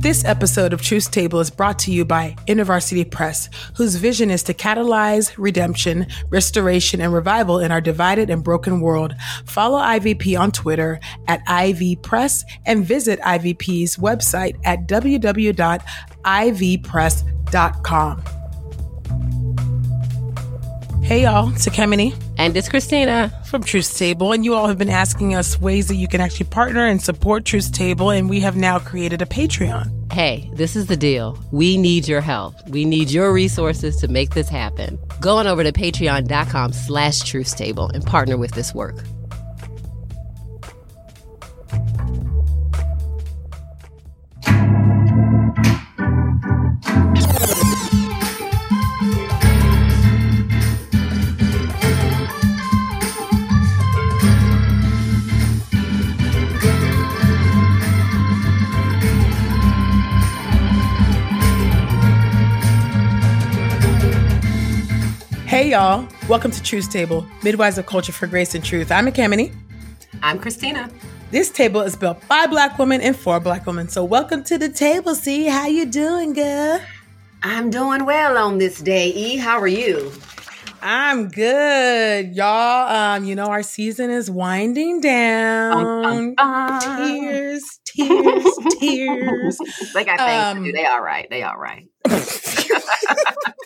This episode of Truth Table is brought to you by InterVarsity Press, whose vision is to catalyze redemption, restoration, and revival in our divided and broken world. Follow IVP on Twitter at IVPress and visit IVP's website at www.ivpress.com. Hey y'all, it's Ekemini. And it's Christina from Truth Table. And you all have been asking us ways that you can actually partner and support Truth Table. And we have now created a Patreon. Hey, this is the deal. We need your help. We need your resources to make this happen. Go on over to patreon.com slash truth table and partner with this work. Hey, y'all. Welcome to Truth Table, Midwives of Culture for Grace and Truth. I'm Ekemini. I'm Christina. This table is built by black women and for black women. So welcome to the table, C. How you doing, girl? I'm doing well on this day, E. How are you? I'm good, y'all. Um, you know, our season is winding down. Tears, tears, tears. they got things um, to do. Um, they all right. They all right.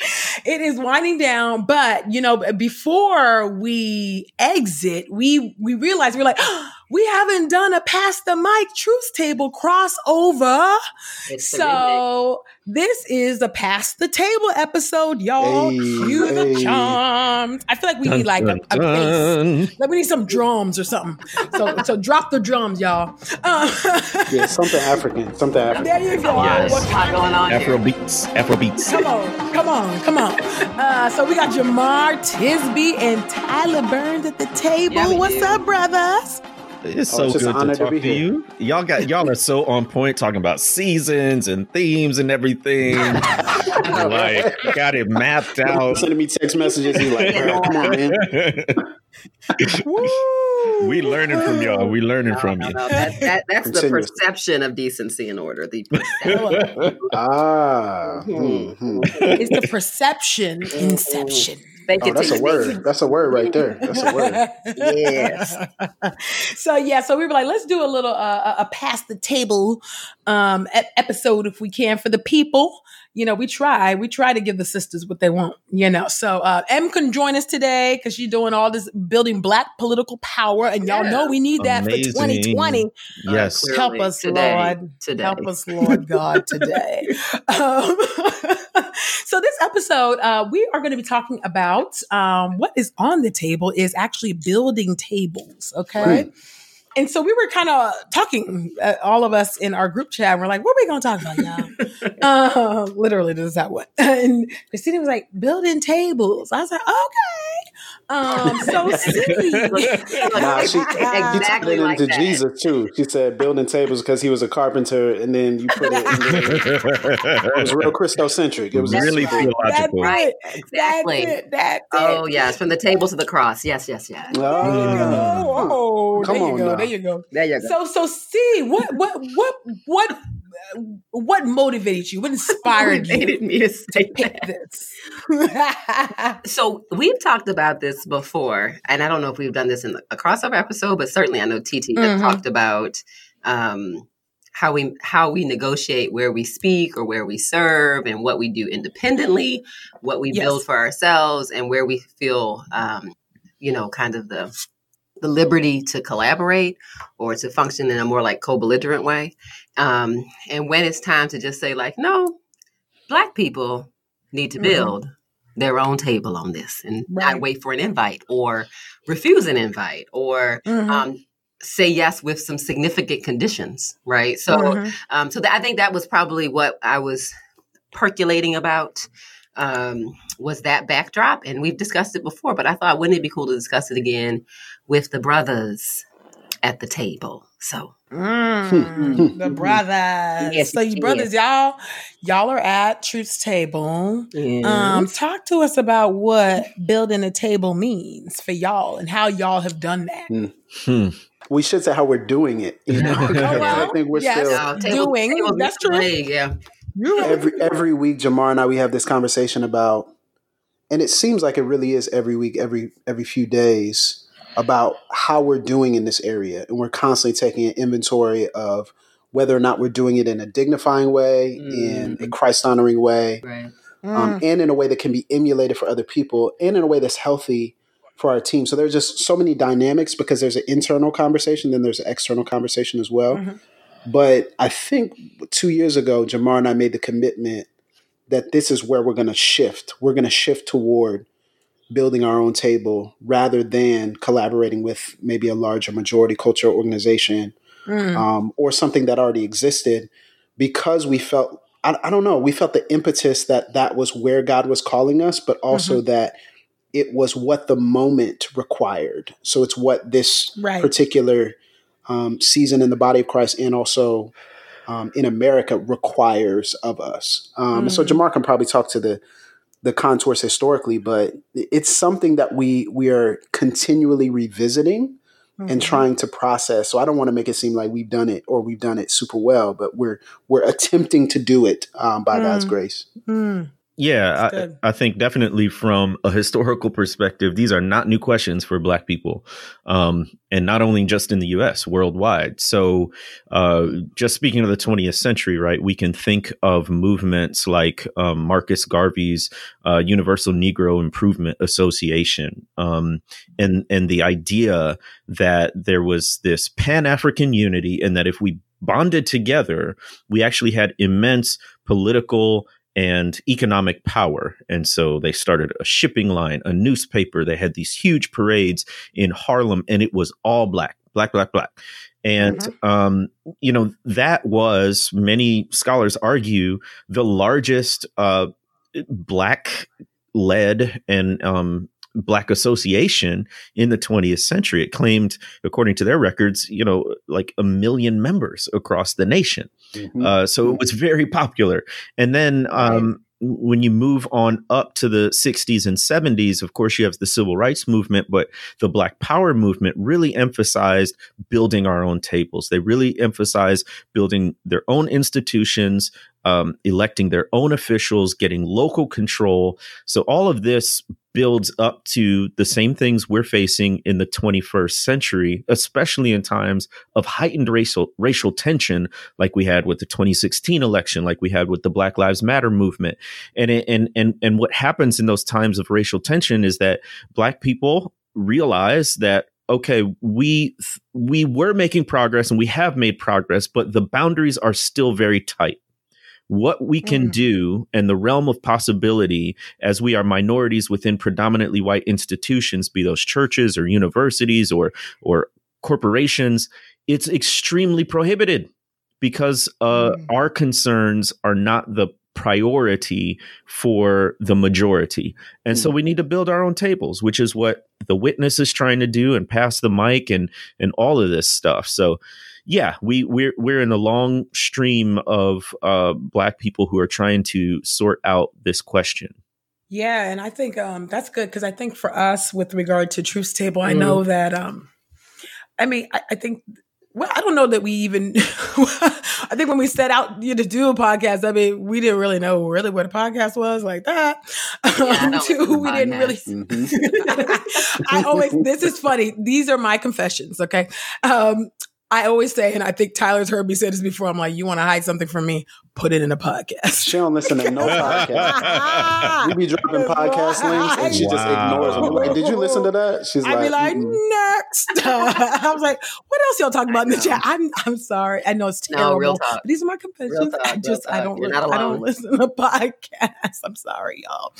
it is winding down, but you know, before we exit, we we realize we're like, oh, we haven't done a pass the mic truth table crossover. It's so this is a pass the table episode, y'all. Hey, Cue hey. the charms. I feel like we dun, need like dun, a, a bass. Like we need some drums or something. So so drop the drums, y'all. Uh, yeah, something African. Something African. There you go. Yes. What's going on? Afro here? beats. Afro beats. Come on, come on, come on. Uh, so we got Jemar Tisby and Tyler Burns at the table. Yeah, What's do. up, brothers? It's oh, so it's good to talk to, to you. Y'all got y'all are so on point talking about seasons and themes and everything. like got it mapped out. Sending me text messages. He's like, come on, man. we learning from y'all. We learning no, from no, you. No, that, that, that's the perception of decency and order. The ah, mm-hmm. it's the perception inception. Oh, that's a word. That's a word right there. That's a word. yes. so yeah, so we were like, let's do a little uh, a pass the table um, episode if we can for the people you know, we try, we try to give the sisters what they want, you know. So uh, M can join us today because she's doing all this building black political power, and y'all yeah. know we need that Amazing. for 2020. Yes, uh, help us, today. Lord. Today. Help us, Lord God, today. um, so this episode, uh, we are going to be talking about um, what is on the table is actually building tables. Okay. Right and so we were kind of talking, uh, all of us in our group chat. We're like, "What are we going to talk about, y'all?" uh, literally, this is that what. and Christina was like, "Building tables." I was like, "Okay." Um, so silly. nah, she, exactly she like into that. Jesus too. She said building tables because he was a carpenter, and then you put it. In the, it was real Christocentric. It was really theological, right? Exactly. That's it. That's oh yes, from the table to the cross. Yes, yes, yes. Oh, oh come on, go. there you go. There you go. So, so see what, what, what, what what motivated you? What inspired motivated you me to, say to pick this? so we've talked about this before, and I don't know if we've done this in a crossover episode, but certainly I know TT mm-hmm. talked about um, how we how we negotiate where we speak or where we serve, and what we do independently, what we yes. build for ourselves, and where we feel, um, you know, kind of the the liberty to collaborate or to function in a more like co-belligerent way. Um, and when it's time to just say like, no, black people need to mm-hmm. build mm-hmm. their own table on this and right. not wait for an invite or refuse an invite or mm-hmm. um, say yes with some significant conditions, right? So, mm-hmm. um, so th- I think that was probably what I was percolating about um, was that backdrop, and we've discussed it before. But I thought, wouldn't it be cool to discuss it again with the brothers at the table? So mm, the brothers. Yes, so you brothers, y'all, y'all are at Truth's table. Yes. Um, talk to us about what building a table means for y'all and how y'all have done that. Hmm. we should say how we're doing it. You know, oh, well, I think we're yes. still no, table, doing. Table, that's true. yeah. Every every week, Jemar and I we have this conversation about, and it seems like it really is every week, every every few days about how we're doing in this area, and we're constantly taking an inventory of whether or not we're doing it in a dignifying way, mm. in a Christ honoring way, right. um, mm. and in a way that can be emulated for other people, and in a way that's healthy for our team. So there's just so many dynamics because there's an internal conversation, then there's an external conversation as well. Mm-hmm. But I think two years ago, Jemar and I made the commitment that this is where we're going to shift. We're going to shift toward building our own table rather than collaborating with maybe a larger majority cultural organization mm. um, or something that already existed because we felt I, I, don't know we felt the impetus that that was where god was calling us but also mm-hmm. that it was what the moment required. So it's what this right. particular um, season in the body of Christ and also um, in America requires of us. Um, mm. So Jemar can probably talk to the the contours historically, but it's something that we we are continually revisiting mm-hmm. and trying to process. So I don't want to make it seem like we've done it or we've done it super well, but we're we're attempting to do it um, by mm. God's grace. Mm. Yeah, I, I, think definitely from a historical perspective, these are not new questions for Black people, um, and not only just in the U.S., worldwide. So, uh, just speaking of the 20th century, right, we can think of movements like um, Marcus Garvey's uh, Universal Negro Improvement Association, um, and and the idea that there was this Pan African unity, and that if we bonded together, we actually had immense political and economic power. And so they started a shipping line, a newspaper. They had these huge parades in Harlem, and it was all black, black, black, black. And, mm-hmm. um, you know, that was, many scholars argue, the largest uh, black led and um, black association in the 20th century. It claimed, according to their records, you know, like a million members across the nation. Mm-hmm. Uh, so it was very popular. And then um, when you move on up to the 60s and 70s, of course, you have the civil rights movement, but the Black Power movement really emphasized building our own tables. They really emphasized building their own institutions, um, electing their own officials, getting local control. So all of this builds up to the same things we're facing in the 21st century, especially in times of heightened racial racial tension, like we had with the 2016 election, like we had with the Black Lives Matter movement. And and and and what happens in those times of racial tension is that black people realize that okay we we were making progress and we have made progress but the boundaries are still very tight what we can mm. do and the realm of possibility as we are minorities within predominantly white institutions, be those churches or universities or or corporations, it's extremely prohibited because uh, mm. our concerns are not the priority for the majority. And mm. so we need to build our own tables, which is what the witness is trying to do and pass the mic and and all of this stuff. So yeah, we we're we're in a long stream of uh, black people who are trying to sort out this question. Yeah, and I think um, that's good because I think for us, with regard to Truth's Table, I know mm. that. Um, I mean, I, I, think. Well, I don't know that we even. I think when we set out you know, to do a podcast, I mean, we didn't really know really what a podcast was like that. Yeah, um, too, we didn't really. Mm-hmm. I always. This is funny. These are my confessions. Okay, um, I always say, and I think Tyler's heard me say this before. I'm like, you want to hide something from me? Put it in a podcast. She don't listen to no podcast. you be dropping podcast links, and she wow. just ignores them. Like, did you listen to that? She's I'd like, be like, mm next. I was like, what else y'all talking about in the chat? I'm, I'm sorry. I know it's terrible. No, real talk. These are my confessions. Talk, I just, I don't, li- I don't listen to podcasts. I'm sorry, y'all.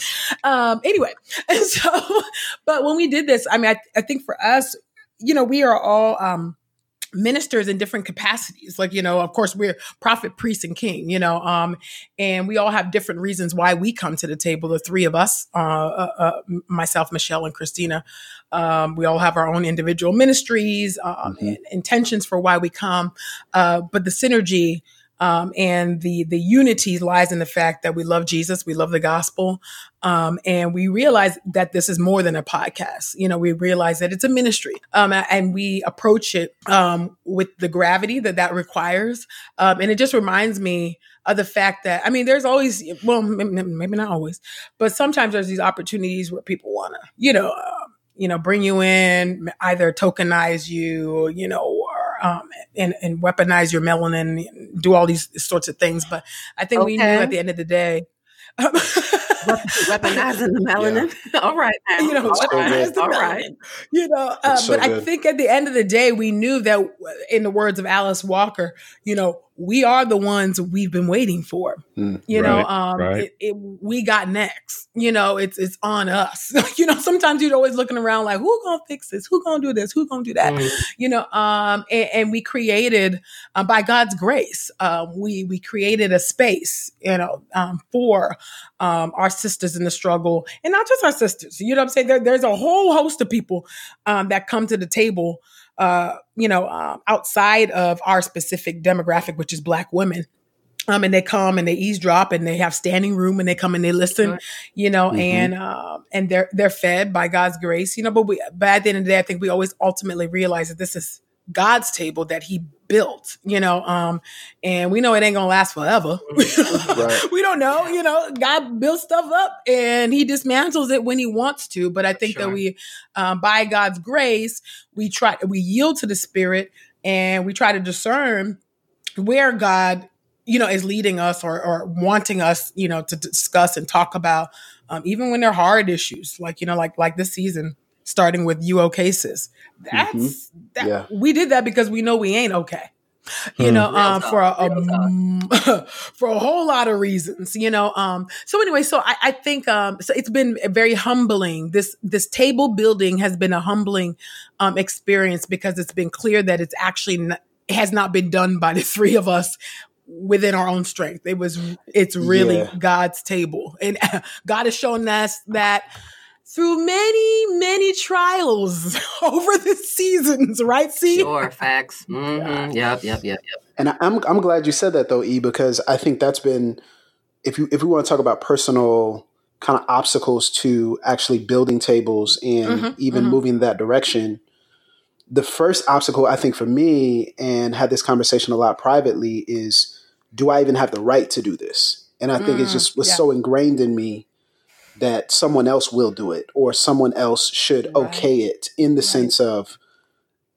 Um, anyway, and so, but when we did this, I mean, I, I think for us, you know, we are all. um ministers in different capacities like you know of course we're prophet priest and king you know um and we all have different reasons why we come to the table the three of us uh, uh, uh myself michelle and christina um we all have our own individual ministries uh, mm-hmm. intentions for why we come uh but the synergy Um, and the the unity lies in the fact that we love Jesus, we love the gospel, um, and we realize that this is more than a podcast. You know, we realize that it's a ministry, um, and we approach it um, with the gravity that that requires. Um, and it just reminds me of the fact that I mean, there's always well, maybe not always, but sometimes there's these opportunities where people want to, you know. Uh, you know, bring you in, either tokenize you, you know, um, and, and weaponize your melanin, do all these sorts of things. But I think okay. we knew at the end of the day, weaponizing the melanin. Yeah. all right, now. you know, all right, all right. You know, uh, so but good. I think at the end of the day, we knew that, in the words of Alice Walker, you know, we are the ones we've been waiting for. Mm, you right, know, um, right. it, it, we got next. You know, it's it's on us. you know, sometimes you're always looking around like, who gonna fix this? Who gonna do this? Who gonna do that? Mm. You know, um, and, and we created uh, by God's grace, um, we we created a space, you know, um, for um, our sisters in the struggle, and not just our sisters. You know, what I'm saying there, there's a whole host of people um, that come to the table uh, you know, um, outside of our specific demographic, which is Black women. Um, and they come and they eavesdrop and they have standing room and they come and they listen, you know, mm-hmm. and um, and they're they're fed by God's grace, you know. But we, but at the end of the day, I think we always ultimately realize that this is God's table that He built, you know, um, and we know it ain't gonna last forever. right. we don't know, you know, God builds stuff up and he dismantles it when he wants to. But I think sure. that we, um, by God's grace, we try, we yield to the spirit and we try to discern where God, you know, is leading us or, or wanting us, you know, to discuss and talk about, um, even when they're hard issues, like, you know, like, like this season, starting with UO cases. That's mm-hmm. that, yeah. we did that because we know we ain't okay. You mm. know, um, for a, a for a whole lot of reasons. You know, um, so anyway, so I, I think um, so it's been very humbling. This this table building has been a humbling um, experience because it's been clear that it's actually not, it has not been done by the three of us within our own strength. It was it's really yeah. God's table, and God has shown us that through many, many trials over the seasons, right? See, sure, facts. Mm-hmm. Yep, yep, yep, yep. And I'm I'm glad you said that though, E, because I think that's been if you if we want to talk about personal kind of obstacles to actually building tables and mm-hmm, even mm-hmm. moving that direction. The first obstacle I think for me, and had this conversation a lot privately, is do I even have the right to do this? And I think mm, it just was yeah. so ingrained in me that someone else will do it or someone else should right. okay it in the right. sense of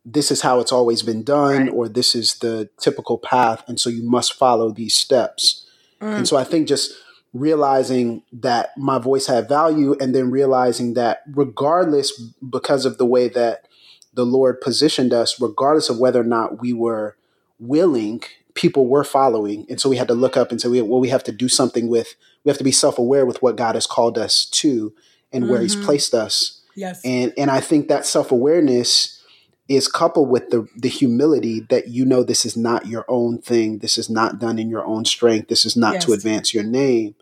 this is how it's always been done right. or this is the typical path and so you must follow these steps mm. and so i think just realizing that my voice had value and then realizing that regardless because of the way that the lord positioned us regardless of whether or not we were willing people were following and so we had to look up and say well we have to do something with we have to be self-aware with what God has called us to and mm-hmm. where he's mm-hmm. placed us. Yes. And and I think that self-awareness is coupled with the the humility that you know this is not your own thing. This is not done in your own strength. This is not yes. to advance your name,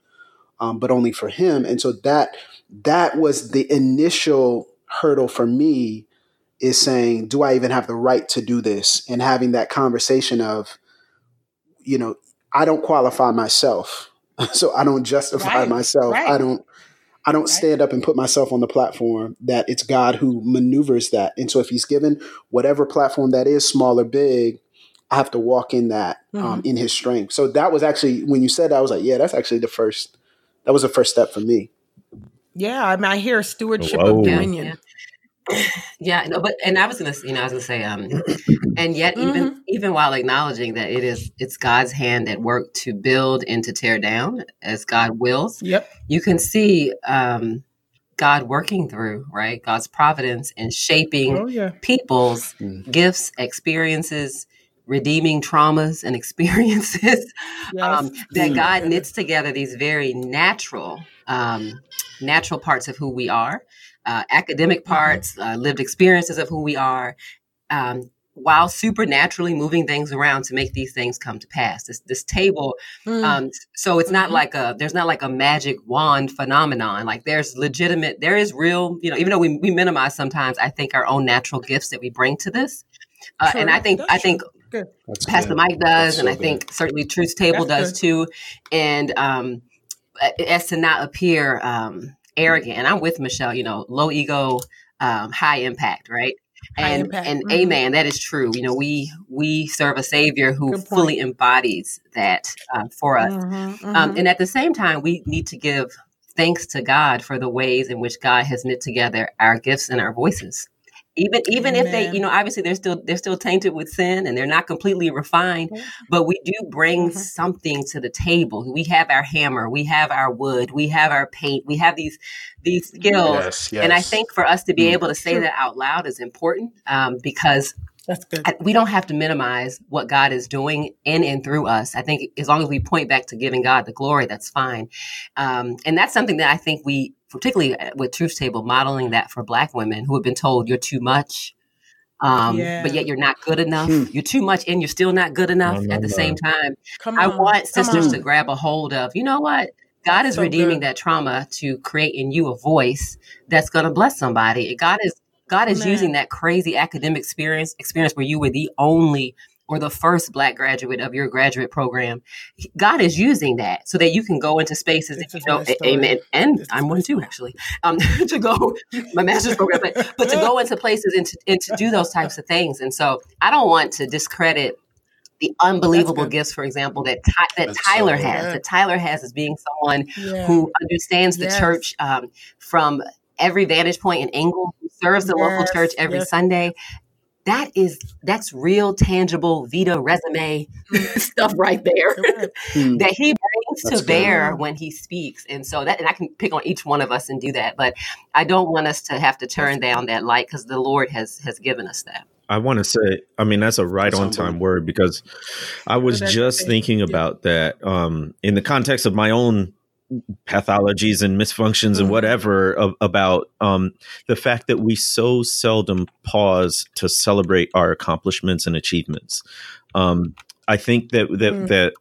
um, but only for him. And so that that was the initial hurdle for me is saying, do I even have the right to do this? And having that conversation of, you know, I don't qualify myself. so I don't justify right, myself. Right. I don't I don't right. stand up and put myself on the platform that it's God who maneuvers that. And so if he's given whatever platform that is, small or big, I have to walk in that um, mm-hmm. um, in his strength. So that was actually when you said that, I was like, yeah, that's actually the first that was the first step for me. Yeah, I mean, I hear stewardship Whoa. of dominion. Yeah yeah no but and i was gonna you know i was gonna say um and yet mm-hmm. even even while acknowledging that it is it's god's hand at work to build and to tear down as god wills yep you can see um god working through right god's providence and shaping oh, yeah. people's mm. gifts experiences redeeming traumas and experiences yes. um, that mm. god knits together these very natural um natural parts of who we are uh, academic parts, uh, lived experiences of who we are, um, while supernaturally moving things around to make these things come to pass. This this table, mm. um, so it's not mm-hmm. like a there's not like a magic wand phenomenon. Like there's legitimate, there is real. You know, even though we we minimize sometimes, I think our own natural gifts that we bring to this, uh, and I think I think Pastor good. Mike does, and I think certainly Truth Table That's does good. too. And um, as to not appear um, arrogant, and I'm with Michelle. You know, low ego, um, high impact, right? and and mm-hmm. amen that is true you know we we serve a savior who fully embodies that uh, for us mm-hmm, um, mm-hmm. Um, and at the same time we need to give thanks to god for the ways in which god has knit together our gifts and our voices even even Amen. if they you know obviously they're still they're still tainted with sin and they're not completely refined but we do bring mm-hmm. something to the table we have our hammer we have our wood we have our paint we have these these skills yes, yes. and i think for us to be mm-hmm. able to say that out loud is important um, because that's good. We don't have to minimize what God is doing in and through us. I think as long as we point back to giving God the glory, that's fine. Um, and that's something that I think we particularly uh, with Truth Table, modeling that for Black women who have been told you're too much, um, yeah. but yet you're not good enough. Hmm. You're too much, and you're still not good enough no, no, at the no. same time. Come I want sisters on. to grab a hold of. You know what? God is so redeeming good. that trauma to create in you a voice that's going to bless somebody. God is God is using that crazy academic experience experience where you were the only or the first black graduate of your graduate program. God is using that so that you can go into spaces that you know, amen. And I'm one too, actually, um, to go my master's program, but, but to go into places and to, and to do those types of things. And so I don't want to discredit the unbelievable gifts, for example, that that That's Tyler so has. That Tyler has as being someone yeah. who understands the yes. church um, from every vantage point and angle, serves the yes. local church every yes. Sunday, that is that's real tangible vita resume stuff right there hmm. that he brings that's to bear when he speaks. And so that and i can pick on each one of us and do that but i don't want us to have to turn down that light because the lord has has given us that. I want to say, I mean, that's a right on time word because I was just thinking about that um, in the context of my own pathologies and misfunctions and mm-hmm. whatever of, about um, the fact that we so seldom pause to celebrate our accomplishments and achievements. Um, I think that that mm. that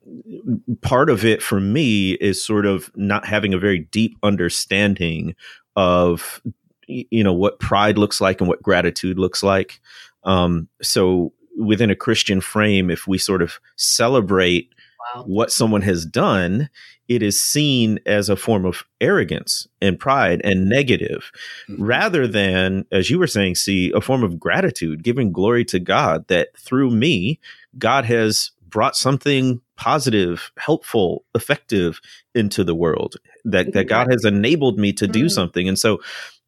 part of it for me is sort of not having a very deep understanding of you know what pride looks like and what gratitude looks like. Um, so within a Christian frame, if we sort of celebrate wow. what someone has done, it is seen as a form of arrogance and pride and negative, mm-hmm. rather than, as you were saying, see a form of gratitude, giving glory to God that through me, God has brought something positive, helpful, effective into the world, that, that God has enabled me to do mm-hmm. something. And so,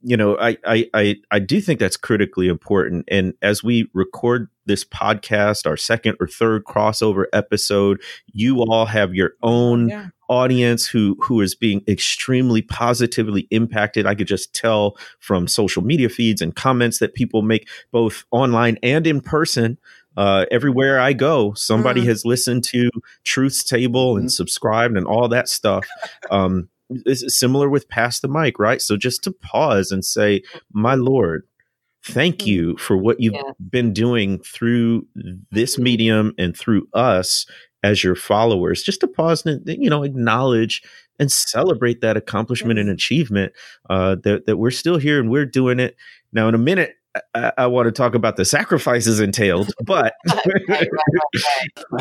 you know, I, I, I, I do think that's critically important. And as we record this podcast, our second or third crossover episode, you all have your own yeah audience who who is being extremely positively impacted. I could just tell from social media feeds and comments that people make both online and in person. Uh, everywhere I go, somebody mm. has listened to Truth's Table and mm. subscribed and all that stuff. Um, it's similar with Pass the Mic, right? So just to pause and say, My Lord, thank mm. you for what you've yeah. been doing through this medium and through us as your followers just to pause and you know acknowledge and celebrate that accomplishment and achievement uh, that, that we're still here and we're doing it now in a minute I, I want to talk about the sacrifices entailed, but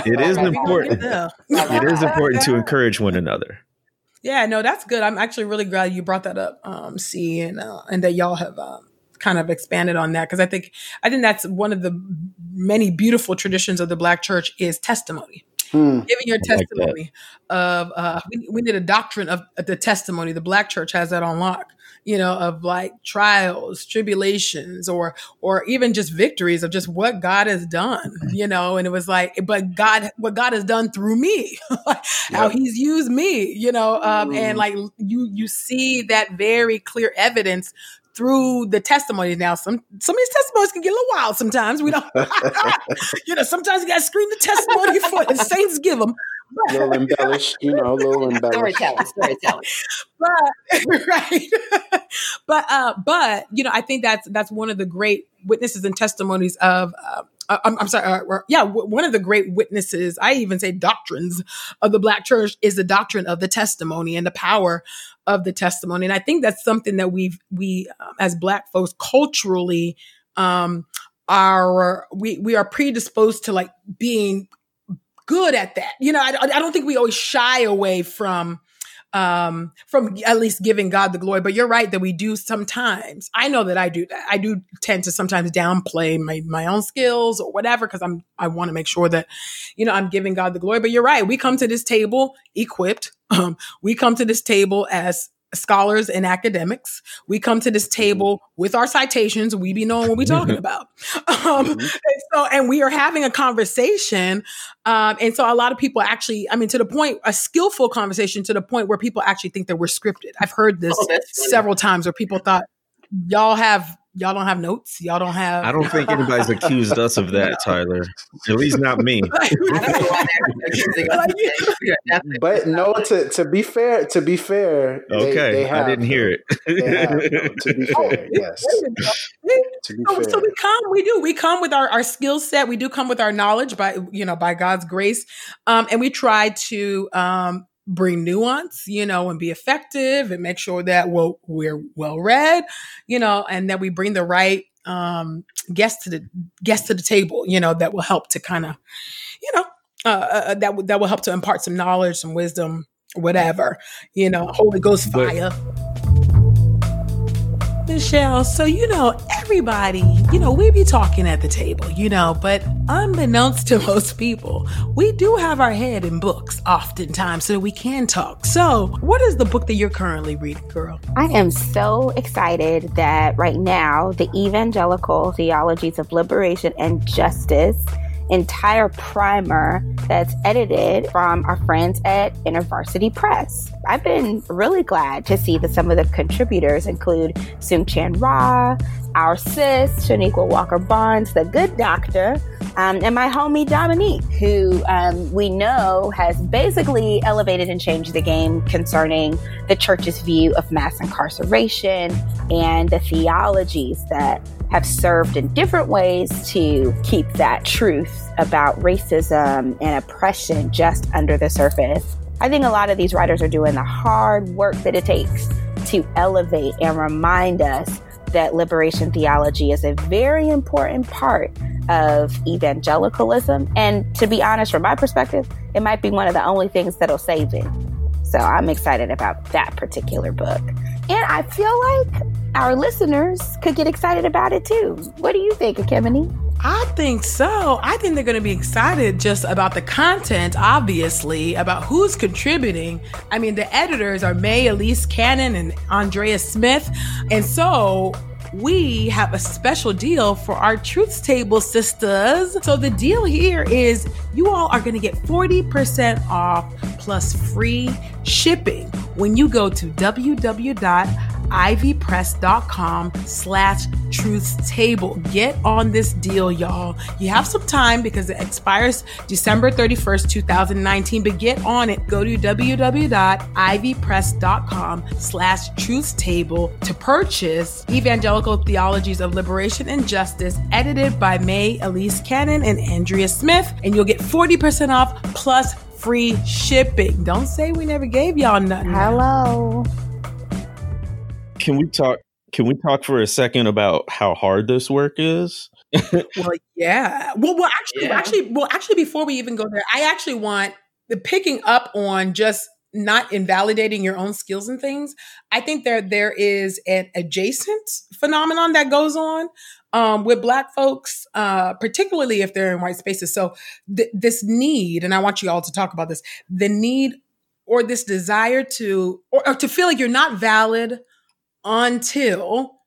it is important. it is important to encourage one another. Yeah, no, that's good. I'm actually really glad you brought that up, um, C, and uh, and that y'all have um, kind of expanded on that because I think I think that's one of the many beautiful traditions of the Black Church is testimony. Hmm. Giving your testimony like of uh, we, we need a doctrine of the testimony. The Black Church has that on lock. You know, of like trials, tribulations, or or even just victories of just what God has done. You know, and it was like, but God, what God has done through me, how He's used me. You know, um, and like you you see that very clear evidence through the testimonies. Now, some some of these testimonies can get a little wild sometimes. We don't, you know, sometimes you got to scream the testimony for the saints give them. A little embellished, you know, a little embellished. Storytelling, storytelling. but right, but uh, but you know, I think that's that's one of the great witnesses and testimonies of uh, uh, I'm, I'm, sorry, uh, yeah, w- one of the great witnesses, I even say doctrines of the Black church is the doctrine of the testimony and the power of the testimony. And I think that's something that we've, we, um, as Black folks culturally, um, are we we are predisposed to like being good at that. You know, I, I don't think we always shy away from um from at least giving God the glory. But you're right that we do sometimes. I know that I do. I do tend to sometimes downplay my my own skills or whatever because I'm I want to make sure that you know I'm giving God the glory. But you're right. We come to this table equipped. Um, we come to this table as scholars and academics. We come to this mm-hmm. table with our citations. We be knowing what we're talking about. Um, mm-hmm. and so, and we are having a conversation. Um, and so a lot of people actually, I mean, to the point, a skillful conversation to the point where people actually think that we're scripted. I've heard this oh, several times where people thought y'all have y'all don't have notes. Y'all don't have. I don't think anybody's accused us of that, Tyler. At least not me. but no, to to be fair, to be fair, okay, they, they have, I didn't hear it. Have, to be fair, yes. to be fair. So we come, we do, we come with our our skill set. We do come with our knowledge by you know by God's grace, um, and we try to um, bring nuance, you know, and be effective and make sure that we'll, we're well read, you know, and that we bring the right um, guests to the guests to the table, you know, that will help to kind of, you know, uh, uh, uh that that will help to impart some knowledge, some wisdom, whatever, you know, Holy Ghost fire. But- Michelle, so you know, everybody, you know, we be talking at the table, you know, but unbeknownst to most people, we do have our head in books oftentimes so we can talk. So, what is the book that you're currently reading, girl? I am so excited that right now, the Evangelical Theologies of Liberation and Justice entire primer that's edited from our friends at InterVarsity Press. I've been really glad to see that some of the contributors include Soong-Chan Rah, our sis, Chanequa Walker Barnes, the good doctor, um, and my homie Dominique, who um, we know has basically elevated and changed the game concerning the church's view of mass incarceration and the theologies that have served in different ways to keep that truth about racism and oppression just under the surface. I think a lot of these writers are doing the hard work that it takes to elevate and remind us that liberation theology is a very important part of evangelicalism. And to be honest, from my perspective, it might be one of the only things that'll save it. So I'm excited about that particular book. And I feel like our listeners could get excited about it too. What do you think, Ekemini? I think so. I think they're going to be excited just about the content, obviously, about who's contributing. I mean, the editors are Mae Elise Cannon and Andrea Smith. And so we have a special deal for our Truths Table sisters. So the deal here is you all are going to get 40% off plus free shipping when you go to www.ivpress.com slash truths table. Get on this deal, y'all. You have some time because it expires December 31st, 2019, but get on it. Go to www.ivpress.com slash truths table to purchase Evangelical Theologies of Liberation and Justice, edited by Mae Elise Cannon and Andrea Smith, and you'll get 40% off plus free shipping. Don't say we never gave y'all nothing. Hello can we talk? Can we talk for a second about how hard this work is? well, yeah. Well, well, actually, yeah. actually, well, actually, before we even go there, I actually want the picking up on just not invalidating your own skills and things. I think there there is an adjacent phenomenon that goes on um, with Black folks, uh, particularly if they're in white spaces. So th- this need, and I want you all to talk about this, the need or this desire to or, or to feel like you're not valid until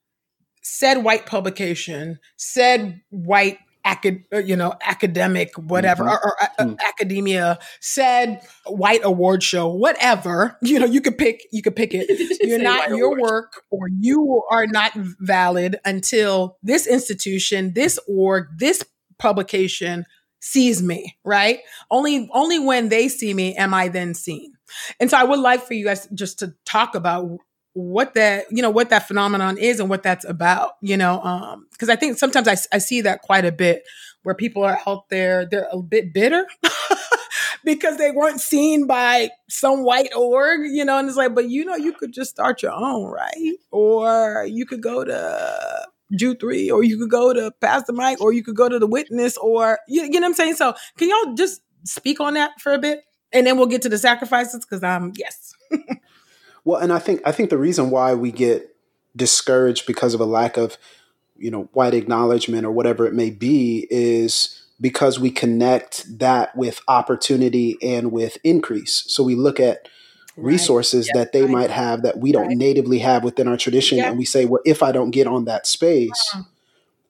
said white publication, said white acad- uh, you know academic whatever mm-hmm. or, or uh, mm. academia said white award show whatever you know you could pick you could pick it you're not your award. work or you are not valid until this institution this org this publication sees me right only only when they see me am i then seen and so i would like for you guys just to talk about what that you know what that phenomenon is and what that's about you know um because i think sometimes I, I see that quite a bit where people are out there they're a bit bitter because they weren't seen by some white org you know and it's like but you know you could just start your own right or you could go to Jude 3, or you could go to Pass the Mic, or you could go to the witness, or you, you know what I'm saying? So can y'all just speak on that for a bit? And then we'll get to the sacrifices because I'm, um, yes. well, and I think I think the reason why we get discouraged because of a lack of, you know, white acknowledgement or whatever it may be is because we connect that with opportunity and with increase. So we look at resources right. yep. that they right. might have that we don't right. natively have within our tradition yep. and we say well if i don't get on that space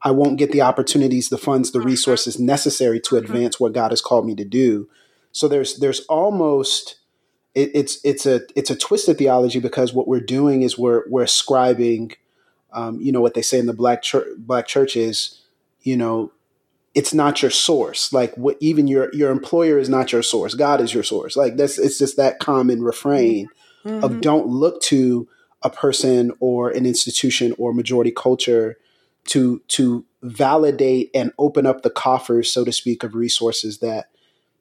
i won't get the opportunities the funds the uh-huh. resources necessary to uh-huh. advance what god has called me to do so there's there's almost it, it's it's a it's a twisted theology because what we're doing is we're we're ascribing um, you know what they say in the black church black church is you know it's not your source. Like what even your your employer is not your source. God is your source. Like that's it's just that common refrain mm-hmm. of don't look to a person or an institution or majority culture to to validate and open up the coffers, so to speak, of resources that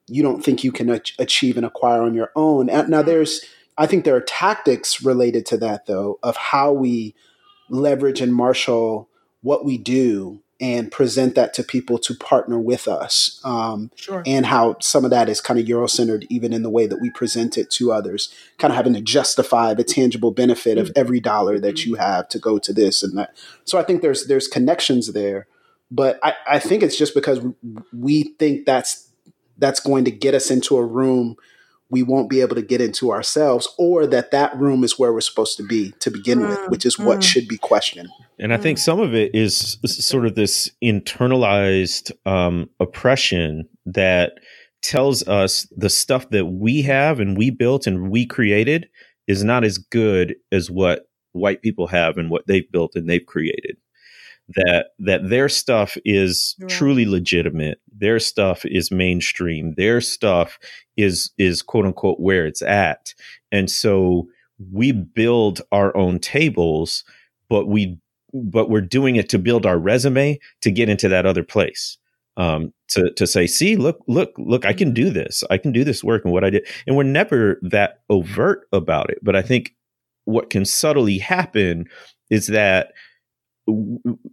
you don't think you can achieve and acquire on your own. Now there's I think there are tactics related to that though of how we leverage and marshal what we do and present that to people to partner with us. Um, sure. And how some of that is kind of Eurocentered, even in the way that we present it to others, kind of having to justify the tangible benefit mm-hmm. of every dollar that mm-hmm. you have to go to this and that. So I think there's there's connections there, but I, I think it's just because we think that's that's going to get us into a room we won't be able to get into ourselves or that that room is where we're supposed to be to begin mm, with which is mm. what should be questioned and i think mm. some of it is sort of this internalized um, oppression that tells us the stuff that we have and we built and we created is not as good as what white people have and what they've built and they've created that that their stuff is right. truly legitimate their stuff is mainstream their stuff is is quote unquote where it's at and so we build our own tables but we but we're doing it to build our resume to get into that other place um, to to say, see, look, look, look, I can do this. I can do this work and what I did. And we're never that overt about it. But I think what can subtly happen is that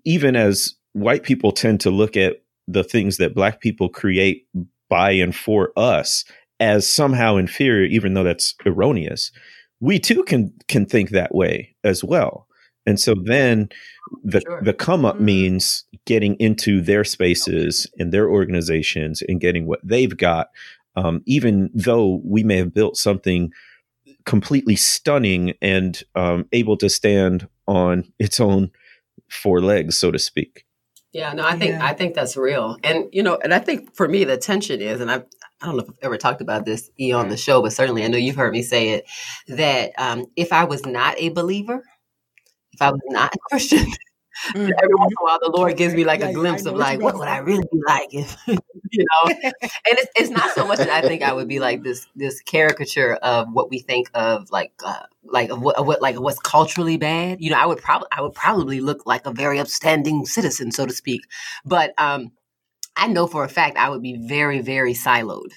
even as white people tend to look at the things that black people create by and for us as somehow inferior, even though that's erroneous, we too can can think that way as well. And so then the sure. the come up mm-hmm. means getting into their spaces and their organizations and getting what they've got, um, even though we may have built something completely stunning and um, able to stand on its own four legs, so to speak. Yeah, no, I think yeah. I think that's real, and you know, and I think for me the tension is, and I I don't know if I've ever talked about this E on the show, but certainly I know you've heard me say it that um, if I was not a believer, if I was not a Christian, Mm-hmm. Every once in a while, the Lord gives me like a glimpse of like, what would I really be like if, you know? and it's, it's not so much that I think I would be like this this caricature of what we think of like uh, like of what, of what like what's culturally bad. You know, I would probably I would probably look like a very upstanding citizen, so to speak. But um, I know for a fact I would be very very siloed.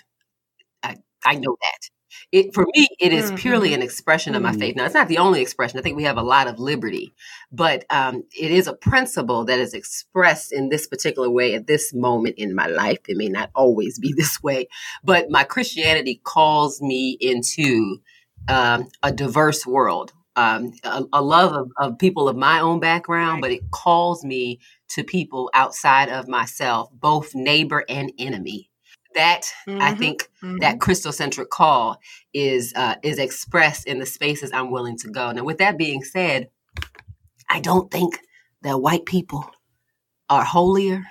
I I know that it for me it is purely mm-hmm. an expression of my mm-hmm. faith. Now it's not the only expression. I think we have a lot of liberty but um, it is a principle that is expressed in this particular way at this moment in my life. It may not always be this way but my christianity calls me into um, a diverse world um, a, a, love of, of, people of my own background, but it calls me to people outside of myself, both neighbor and enemy that mm-hmm. I think mm-hmm. that Christocentric call is uh, is expressed in the spaces I'm willing to go. Now, with that being said, I don't think that white people are holier,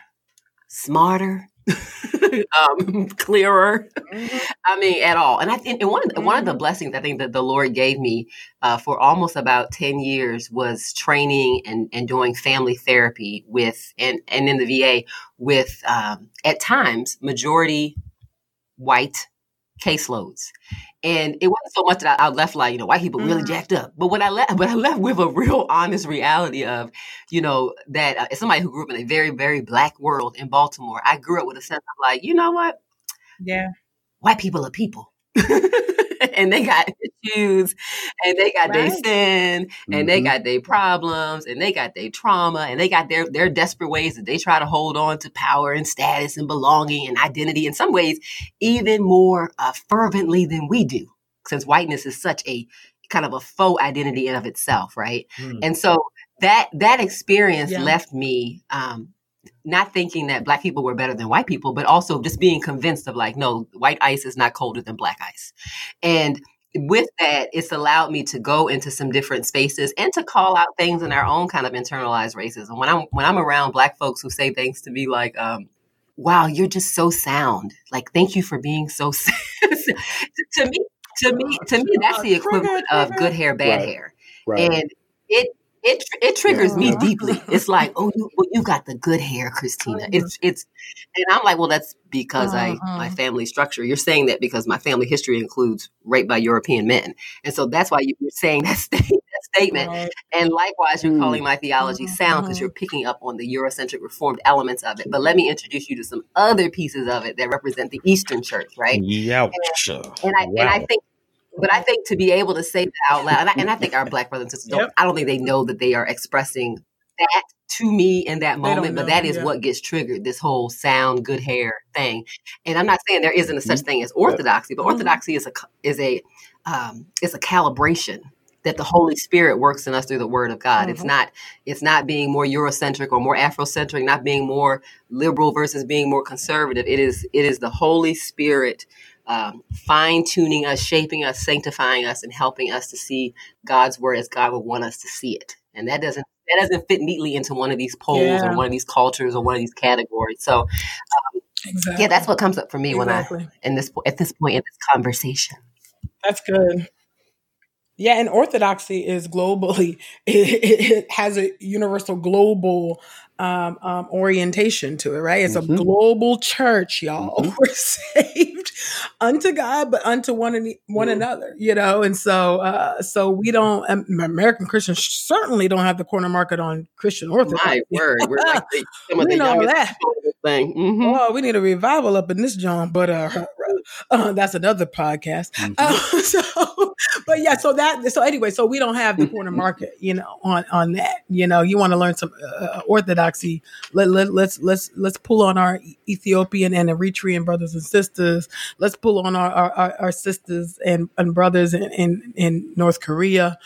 smarter, um, clearer. Mm-hmm. I mean, at all. And I think one of the, one of the mm-hmm. blessings I think that the Lord gave me uh, for almost about ten years was training and, and doing family therapy with and and in the VA with um, at times majority white caseloads. And it wasn't so much that I, I left like, you know, white people really mm. jacked up. But what I left, but I left with a real honest reality of, you know, that uh, as somebody who grew up in a very, very black world in Baltimore, I grew up with a sense of like, you know what? Yeah. White people are people. and they got issues and they got right. their sin and mm-hmm. they got their problems and they got their trauma and they got their their desperate ways that they try to hold on to power and status and belonging and identity in some ways even more uh, fervently than we do since whiteness is such a kind of a faux identity in of itself right mm. and so that that experience yeah. left me um, not thinking that black people were better than white people, but also just being convinced of like, no, white ice is not colder than black ice. And with that, it's allowed me to go into some different spaces and to call out things in our own kind of internalized racism. When I'm when I'm around black folks who say things to me like, um, "Wow, you're just so sound," like, "Thank you for being so," to me, to me, to me, that's the equivalent of good hair, bad right. hair, right. and it it it triggers yeah. me deeply. It's like, oh, you well, you got the good hair, Christina. Mm-hmm. It's it's, and I'm like, well, that's because I my mm-hmm. family structure. You're saying that because my family history includes rape by European men, and so that's why you're saying that, st- that statement. Right. And likewise, you're mm. calling my theology mm-hmm. sound because you're picking up on the Eurocentric Reformed elements of it. But let me introduce you to some other pieces of it that represent the Eastern Church, right? Yeah, and, and I wow. and I think but I think to be able to say that out loud, and I, and I think our black brothers and sisters don't, yep. I don't think they know that they are expressing that to me in that moment, but that is yeah. what gets triggered this whole sound, good hair thing. And I'm not saying there isn't a such mm-hmm. thing as orthodoxy, but mm-hmm. orthodoxy is a, is a, um, it's a calibration that the Holy Spirit works in us through the Word of God. Mm-hmm. It's not it's not being more Eurocentric or more Afrocentric, not being more liberal versus being more conservative. It is it is the Holy Spirit um, fine tuning us, shaping us, sanctifying us, and helping us to see God's word as God would want us to see it. And that doesn't that doesn't fit neatly into one of these poles yeah. or one of these cultures or one of these categories. So, um, exactly. yeah, that's what comes up for me exactly. when I in this at this point in this conversation. That's good. Yeah, and orthodoxy is globally, it, it, has a universal global um, um, orientation to it, right? It's mm-hmm. a global church, y'all. Mm-hmm. We're saved unto God, but unto one and one mm-hmm. another, you know. And so, uh, so we don't. Um, American Christians certainly don't have the corner market on Christian Orthodoxy. My word, we're like the, some of the youngest that. thing. Mm-hmm. Oh, we need a revival up in this John, but uh, uh that's another podcast. Mm-hmm. Uh, so, but yeah, so that so anyway, so we don't have the corner market, you know, on on that. You know, you want to learn some uh, orthodoxy. Let, let let's let's let's pull on our Ethiopian and Eritrean brothers and sisters. Let's pull on our our, our sisters and, and brothers in, in in North Korea.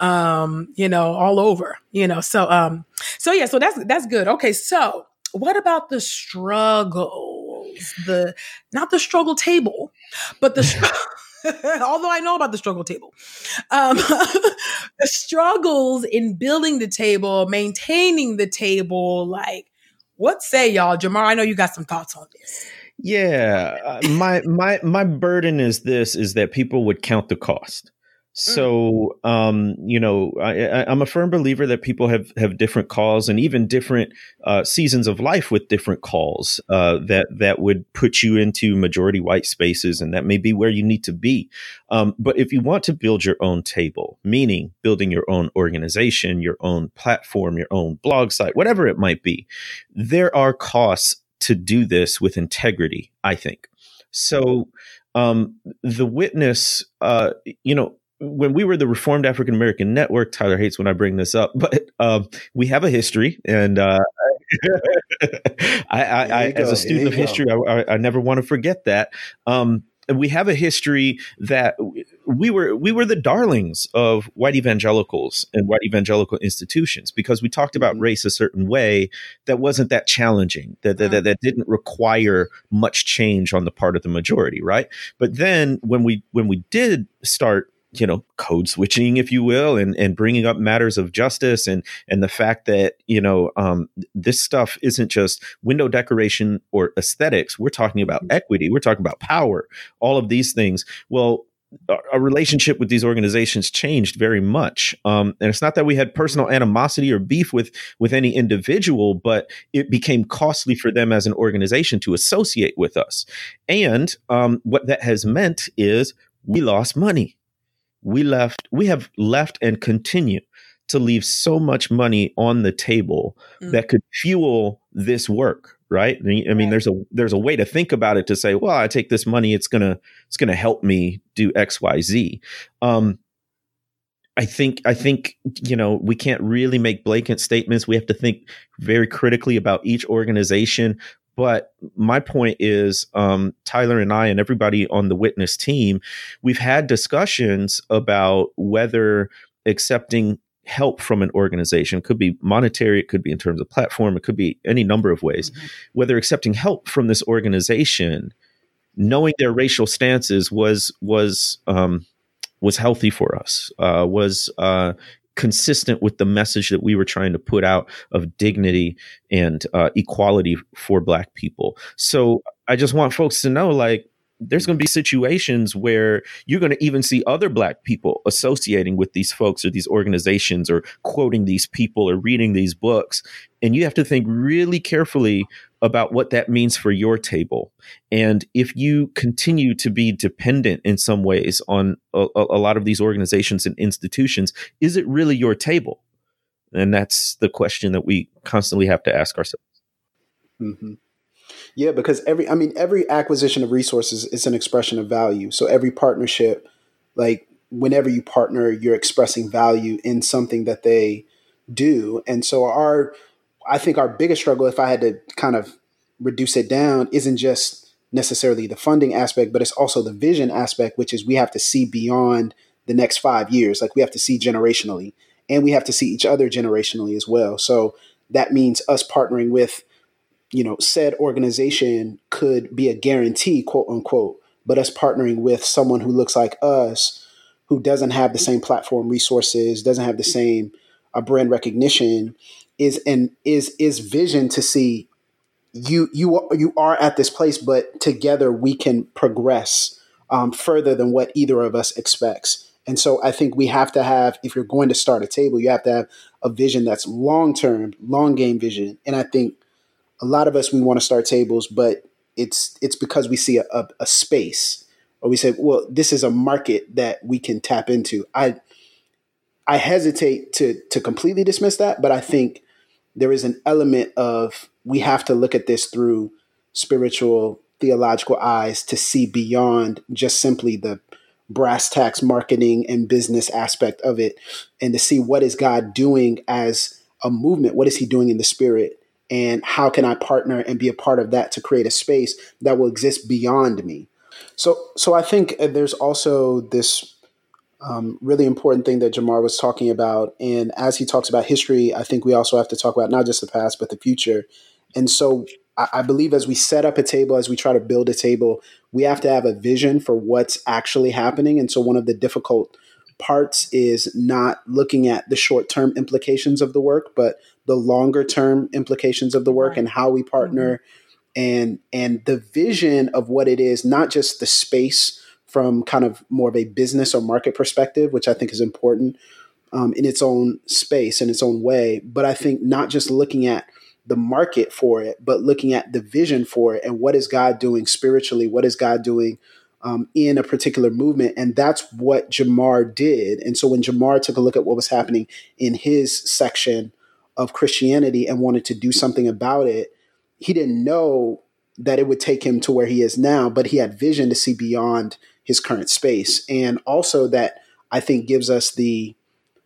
Um, you know, all over. You know, so um, so yeah, so that's that's good. Okay, so what about the The not the struggle table, but the although I know about the struggle table, um, the struggles in building the table, maintaining the table, like what say y'all, Jemar? I know you got some thoughts on this. Yeah, uh, my my my burden is this: is that people would count the cost. Mm. So, um, you know, I, am a firm believer that people have have different calls and even different uh, seasons of life with different calls uh, that that would put you into majority white spaces, and that may be where you need to be. Um, but if you want to build your own table, meaning building your own organization, your own platform, your own blog site, whatever it might be, there are costs to do this with integrity. I think so. Um, the witness, uh, you know when we were the Reformed African American Network, Tyler hates when I bring this up, but um, we have a history, and uh, I, I, I as a student of history, I, I, never want to forget that. Um, we have a history that we were we were the darlings of white evangelicals and white evangelical institutions because we talked about mm-hmm. race a certain way that wasn't that challenging that that, that that didn't require much change on the part of the majority right but then when we when we did start you know code switching if you will and and bringing up matters of justice and and the fact that you know um, this stuff isn't just window decoration or aesthetics. We're talking about mm-hmm. equity. We're talking about power. All of these things. Well our relationship with these organizations changed very much. Um, and it's not that we had personal animosity or beef with with any individual but it became costly for them as an organization to associate with us. And um, what that has meant is we lost money we left we have left and continue to leave so much money on the table mm. that could fuel this work right? I mean, right. there's a there's a way to think about it to say, well, I take this money, it's gonna it's gonna help me do X, Y, Z. Um, I think I think you know we can't really make blanket statements. We have to think very critically about each organization. But my point is, um, Tyler and I and everybody on the witness team, we've had discussions about whether accepting help from an organization it could be monetary it could be in terms of platform it could be any number of ways mm-hmm. whether accepting help from this organization knowing their racial stances was was um, was healthy for us uh, was uh, consistent with the message that we were trying to put out of dignity and uh, equality for black people. So i just want folks to know like there's going to be situations where you're going to even see other black people associating with these folks or these organizations or quoting these people or reading these books and you have to think really carefully about what that means for your table and if you continue to be dependent in some ways on a, a lot of these organizations and institutions is it really your table and that's the question that we constantly have to ask ourselves mm-hmm. Yeah, because every I mean every acquisition of resources is an expression of value. So every partnership, like whenever you partner, you're expressing value in something that they do. And so our I think our biggest struggle, if I had to kind of reduce it down, isn't just necessarily the funding aspect, but it's also the vision aspect, which is we have to see beyond the next five years. Like we have to see generationally and we have to see each other generationally as well. So that means us partnering with you know, said organization could be a guarantee, quote unquote, but us partnering with someone who looks like us, who doesn't have the same platform resources, doesn't have the same uh, brand recognition, is and is is vision to see you you you are at this place, but together we can progress um, further than what either of us expects. And so I think we have to have, if you're going to start a table, you have to have a vision that's long term, long game vision. And I think a lot of us we want to start tables, but it's it's because we see a, a, a space or we say, well, this is a market that we can tap into. I I hesitate to to completely dismiss that, but I think there is an element of we have to look at this through spiritual theological eyes to see beyond just simply the brass tacks marketing and business aspect of it and to see what is God doing as a movement what is he doing in the spirit and how can I partner and be a part of that to create a space that will exist beyond me. So, so I think uh, there's also this um, really important thing that Jemar was talking about, and as he talks about history, I think we also have to talk about not just the past but the future. And so, I, I believe as we set up a table, as we try to build a table, we have to have a vision for what's actually happening. And so, one of the difficult parts is not looking at the short term implications of the work, but the longer term implications of the work right. and how we partner mm-hmm. and and the vision of what it is, not just the space from kind of more of a business or market perspective, which I think is important um, in its own space in its own way. But I think not just looking at the market for it, but looking at the vision for it and what is God doing spiritually? What is God doing um, in a particular movement. And that's what Jemar did. And so when Jemar took a look at what was happening in his section of Christianity and wanted to do something about it, he didn't know that it would take him to where he is now, but he had vision to see beyond his current space. And also that I think gives us the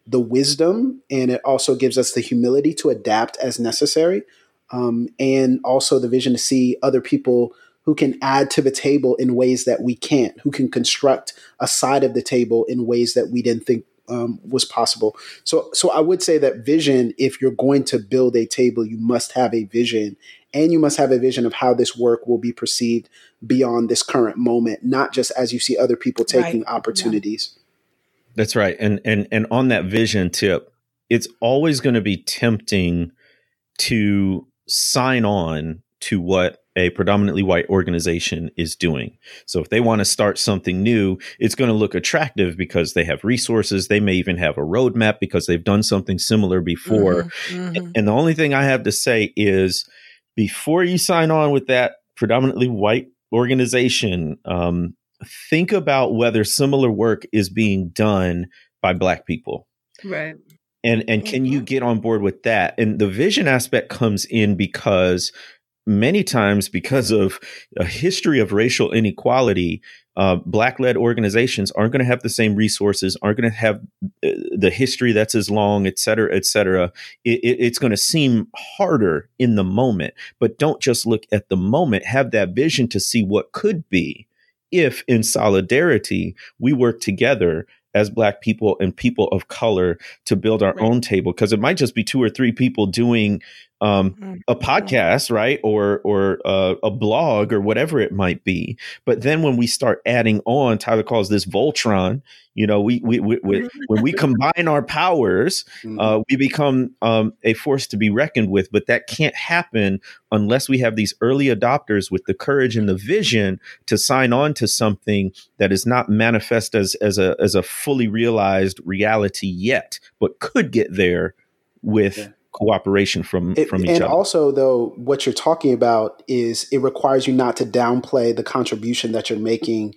the wisdom and it also gives us the humility to adapt as necessary. Um, and also the vision to see other people who can add to the table in ways that we can't, who can construct a side of the table in ways that we didn't think um, was possible. So, so I would say that vision, if you're going to build a table, you must have a vision and you must have a vision of how this work will be perceived beyond this current moment, not just as you see other people taking right. opportunities. Yeah. That's right. And, and, and on that vision tip, it's always going to be tempting to sign on to what a predominantly white organization is doing. So if they want to start something new, it's going to look attractive because they have resources. They may even have a roadmap because they've done something similar before. Mm-hmm, mm-hmm. And the only thing I have to say is before you sign on with that predominantly white organization, um, think about whether similar work is being done by black people. Right. And and can mm-hmm. you get on board with that? And the vision aspect comes in because many times because of a history of racial inequality, uh, black led organizations aren't going to have the same resources, aren't going to have uh, the history that's as long, et cetera, et cetera. It, it, it's going to seem harder in the moment, but don't just look at the moment, have that vision to see what could be if in solidarity we work together as black people and people of color to build our right. own table because it might just be two or three people doing um, mm-hmm. a podcast, right, or or uh, a blog or whatever it might be. But then when we start adding on, Tyler calls this Voltron. You know, we we, we, we when we combine our powers, mm-hmm. uh, we become um, a force to be reckoned with. But that can't happen unless we have these early adopters with the courage and the vision to sign on to something that is not manifest as as a as a fully realized reality yet, but could get there with. Yeah cooperation from it, from each and other. And also, though, what you're talking about is it requires you not to downplay the contribution that you're making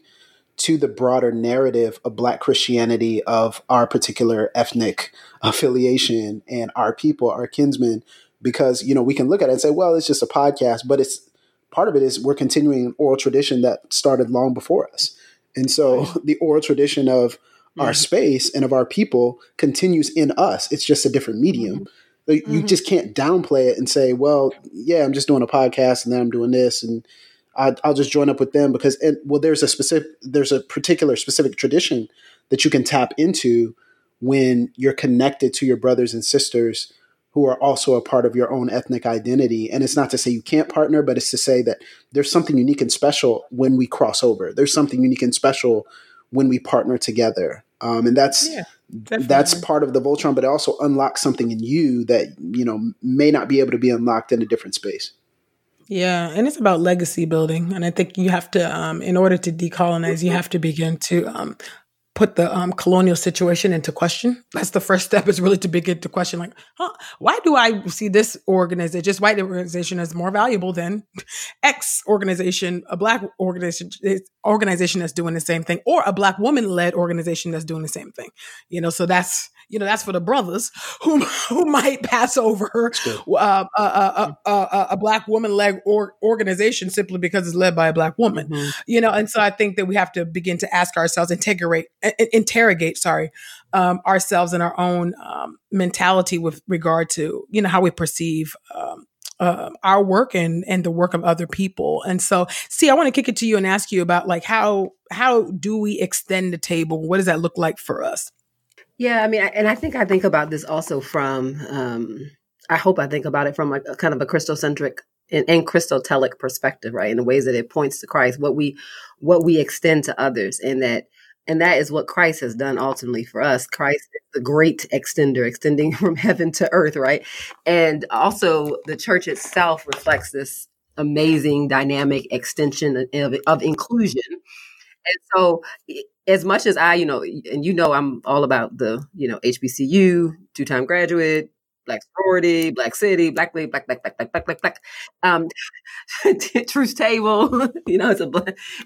to the broader narrative of Black Christianity, of our particular ethnic affiliation, and our people, our kinsmen. Because you know we can look at it and say, well, it's just a podcast, but it's part of it is we're continuing an oral tradition that started long before us, and so the oral tradition of our mm-hmm. space and of our people continues in us. It's just a different medium. Mm-hmm. You mm-hmm. just can't downplay it and say, "Well, yeah, I'm just doing a podcast and then I'm doing this and I, will just join up with them because and, well, there's a specific, there's a particular specific tradition that you can tap into when you're connected to your brothers and sisters who are also a part of your own ethnic identity. And it's not to say you can't partner, but it's to say that there's something unique and special when we cross over. There's something unique and special when we partner together. Um, and that's yeah, that's part of the Voltron, but it also unlocks something in you that you know may not be able to be unlocked in a different space. Yeah, and it's about legacy building, and I think you have to, um, in order to decolonize, you have to begin to um, put the um, colonial situation into question. That's the first step is really to begin to question, like, huh, why do I see this organization, just white organization, as more valuable than X organization, a black organization, organization that's doing the same thing, or a black woman led organization that's doing the same thing? You know, so that's you know that's for the brothers who who might pass over uh, a, a, a, a, black woman led or, organization simply because it's led by a black woman. Mm-hmm. You know, and so I think that we have to begin to ask ourselves, integrate, interrogate, sorry, um, ourselves and our own um, mentality with regard to you know how we perceive. Um, uh, our work and and the work of other people. And so, see, I want to kick it to you and ask you about like how how do we extend the table? What does that look like for us? Yeah, I mean, and I think I think about this also from. Um, I hope I think about it from like a kind of a Christocentric and, and Christotelic perspective, right? In the ways that it points to Christ, what we what we extend to others, and that and that is what Christ has done ultimately for us. Christ is the great extender, extending from heaven to earth, right? And also, the church itself reflects this amazing dynamic extension of, of inclusion. And so, as much as I, you know, and you know, I'm all about the, you know, HBCU, two time graduate, black sorority, black city, black, black, black, black, black, black, black, black. Um, truth's table, you know, it's a,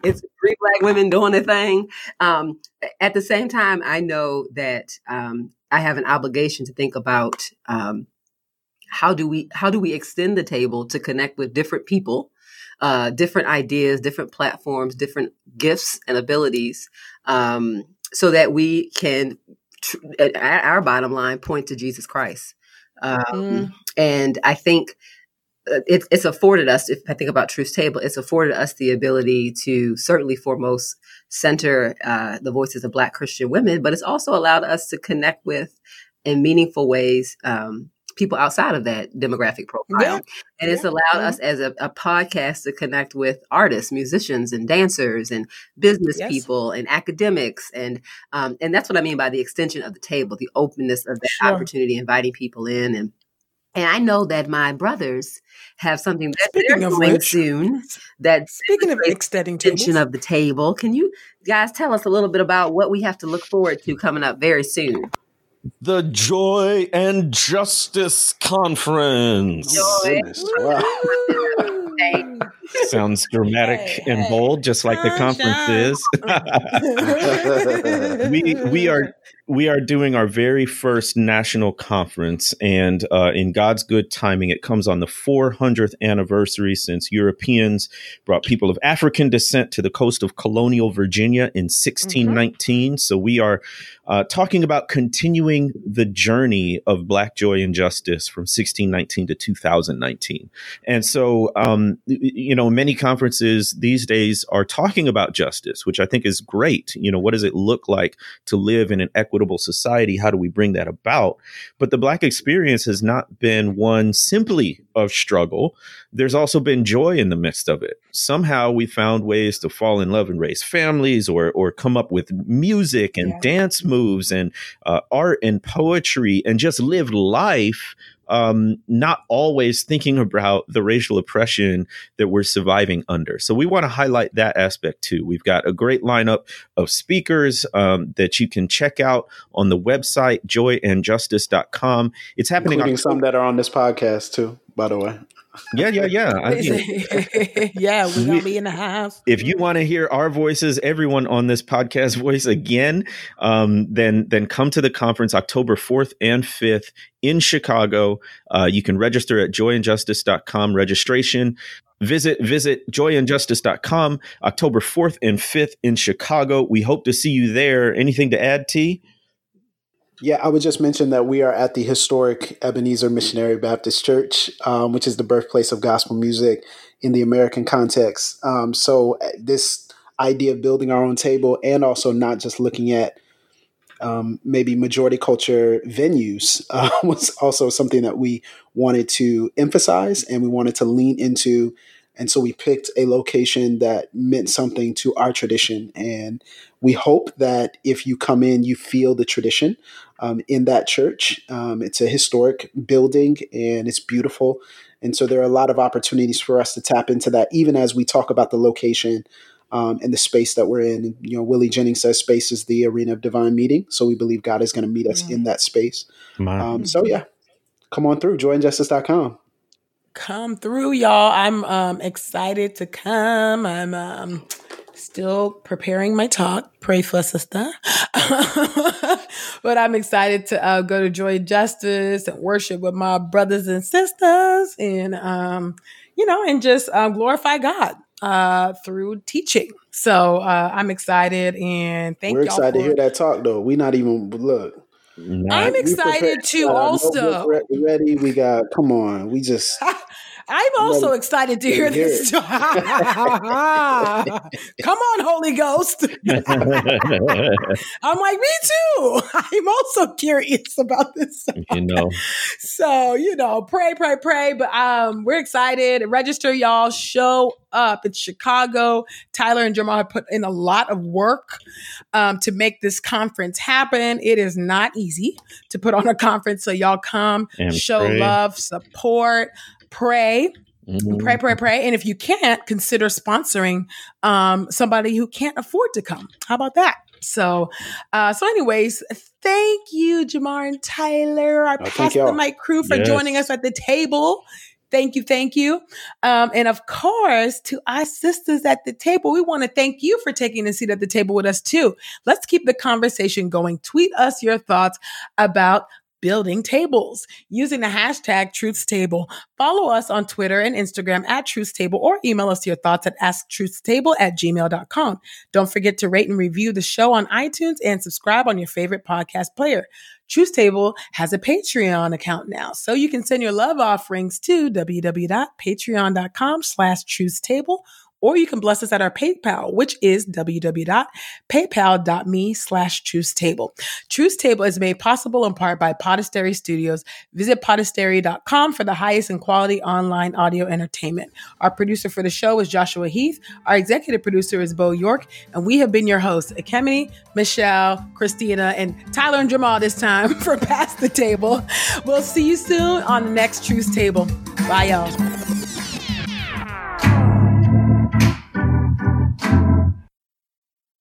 it's three black women doing their thing. Um, at the same time, I know that, um, I have an obligation to think about, um, how do we, how do we extend the table to connect with different people uh, different ideas, different platforms, different gifts and abilities, um, so that we can, tr- at our bottom line, point to Jesus Christ. Um, mm. And I think uh, it, it's afforded us, if I think about Truth's Table, it's afforded us the ability to certainly foremost center uh, the voices of Black Christian women, but it's also allowed us to connect with in meaningful ways um, people outside of that demographic profile. Yeah. And it's allowed mm-hmm. us as a, a, podcast to connect with artists, musicians, and dancers, and business yes. people, and academics, and um, and that's what I mean by the extension of the table, the openness of that sure. opportunity, inviting people in, and and I know that my brothers have something that speaking they're doing which, soon. That speaking of extending extension of the table, can you guys tell us a little bit about what we have to look forward to coming up very soon? The Joy and Justice Conference. Joy. Sounds dramatic hey, and hey. bold, just like the conference is. we we are we are doing our very first national conference, and uh, in God's good timing, it comes on the 400th anniversary since Europeans brought people of African descent to the coast of colonial Virginia in 1619. Mm-hmm. So we are uh, talking about continuing the journey of Black joy and justice from 1619 to 2019. And so, um, you know, many conferences these days are talking about justice, which I think is great. You know, what does it look like to live in an equitable society? How do we bring that about? But the Black experience has not been one simply of struggle. There's also been joy in the midst of it. Somehow we found ways to fall in love and raise families or, or come up with music and yeah. dance moves and uh, art and poetry and just live life um, not always thinking about the racial oppression that we're surviving under. So we want to highlight that aspect too. We've got a great lineup of speakers um, that you can check out on the website joyandjustice.com. It's happening including some that are on this podcast too, by the way. Yeah, yeah, yeah. I mean, yeah, we're gonna be in the house. If you want to hear our voices, everyone on this podcast voice again, um, then then come to the conference October fourth and fifth in Chicago. Uh, you can register at joyandjustice.com. Registration. Visit visit joyandjustice.com October 4th and 5th in Chicago. We hope to see you there. Anything to add, T? Yeah, I would just mention that we are at the historic Ebenezer Missionary Baptist Church, um, which is the birthplace of gospel music in the American context. Um, so, uh, this idea of building our own table and also not just looking at um, maybe majority culture venues uh, was also something that we wanted to emphasize and we wanted to lean into and so we picked a location that meant something to our tradition. And we hope that if you come in, you feel the tradition um, in that church. Um, it's a historic building and it's beautiful. And so there are a lot of opportunities for us to tap into that, even as we talk about the location um, and the space that we're in. And, you know, Willie Jennings says space is the arena of divine meeting. So we believe God is going to meet us in that space. Um, so, yeah, come on through, joyandjustice.com come through, y'all. I'm um, excited to come. I'm um, still preparing my talk. Pray for sister. but I'm excited to uh, go to Joy Justice and worship with my brothers and sisters and, um, you know, and just uh, glorify God uh, through teaching. So uh, I'm excited and thank We're y'all. excited for- to hear that talk though. We not even look. Not, I'm excited to also. Ready, we got. Come on, we just. I'm also excited to hear this. Come on, Holy Ghost. I'm like, me too. I'm also curious about this. You know. So, you know, pray, pray, pray. But um, we're excited. Register, y'all. Show up. It's Chicago. Tyler and Jamal have put in a lot of work um, to make this conference happen. It is not easy to put on a conference. So y'all come, and show pray. love, support pray. Mm-hmm. Pray, pray, pray. And if you can't, consider sponsoring um, somebody who can't afford to come. How about that? So, uh, so anyways, thank you, Jemar and Tyler. I oh, the mic crew for yes. joining us at the table. Thank you, thank you. Um, and of course, to our sisters at the table, we want to thank you for taking a seat at the table with us too. Let's keep the conversation going. Tweet us your thoughts about building tables using the hashtag truthstable. Follow us on Twitter and Instagram at truthstable or email us your thoughts at asktruthstable at gmail.com. Don't forget to rate and review the show on iTunes and subscribe on your favorite podcast player. Truth's Table has a Patreon account now, so you can send your love offerings to www.patreon.com slash truthstable or you can bless us at our PayPal, which is www.paypal.me slash truthstable. Truth's Table is made possible in part by Podastery Studios. Visit podastery.com for the highest in quality online audio entertainment. Our producer for the show is Joshua Heath. Our executive producer is Bo York, and we have been your hosts, Ekemini, Michelle, Christina, and Tyler and Jamal this time for Past the Table. We'll see you soon on the next Truth's Table. Bye, y'all.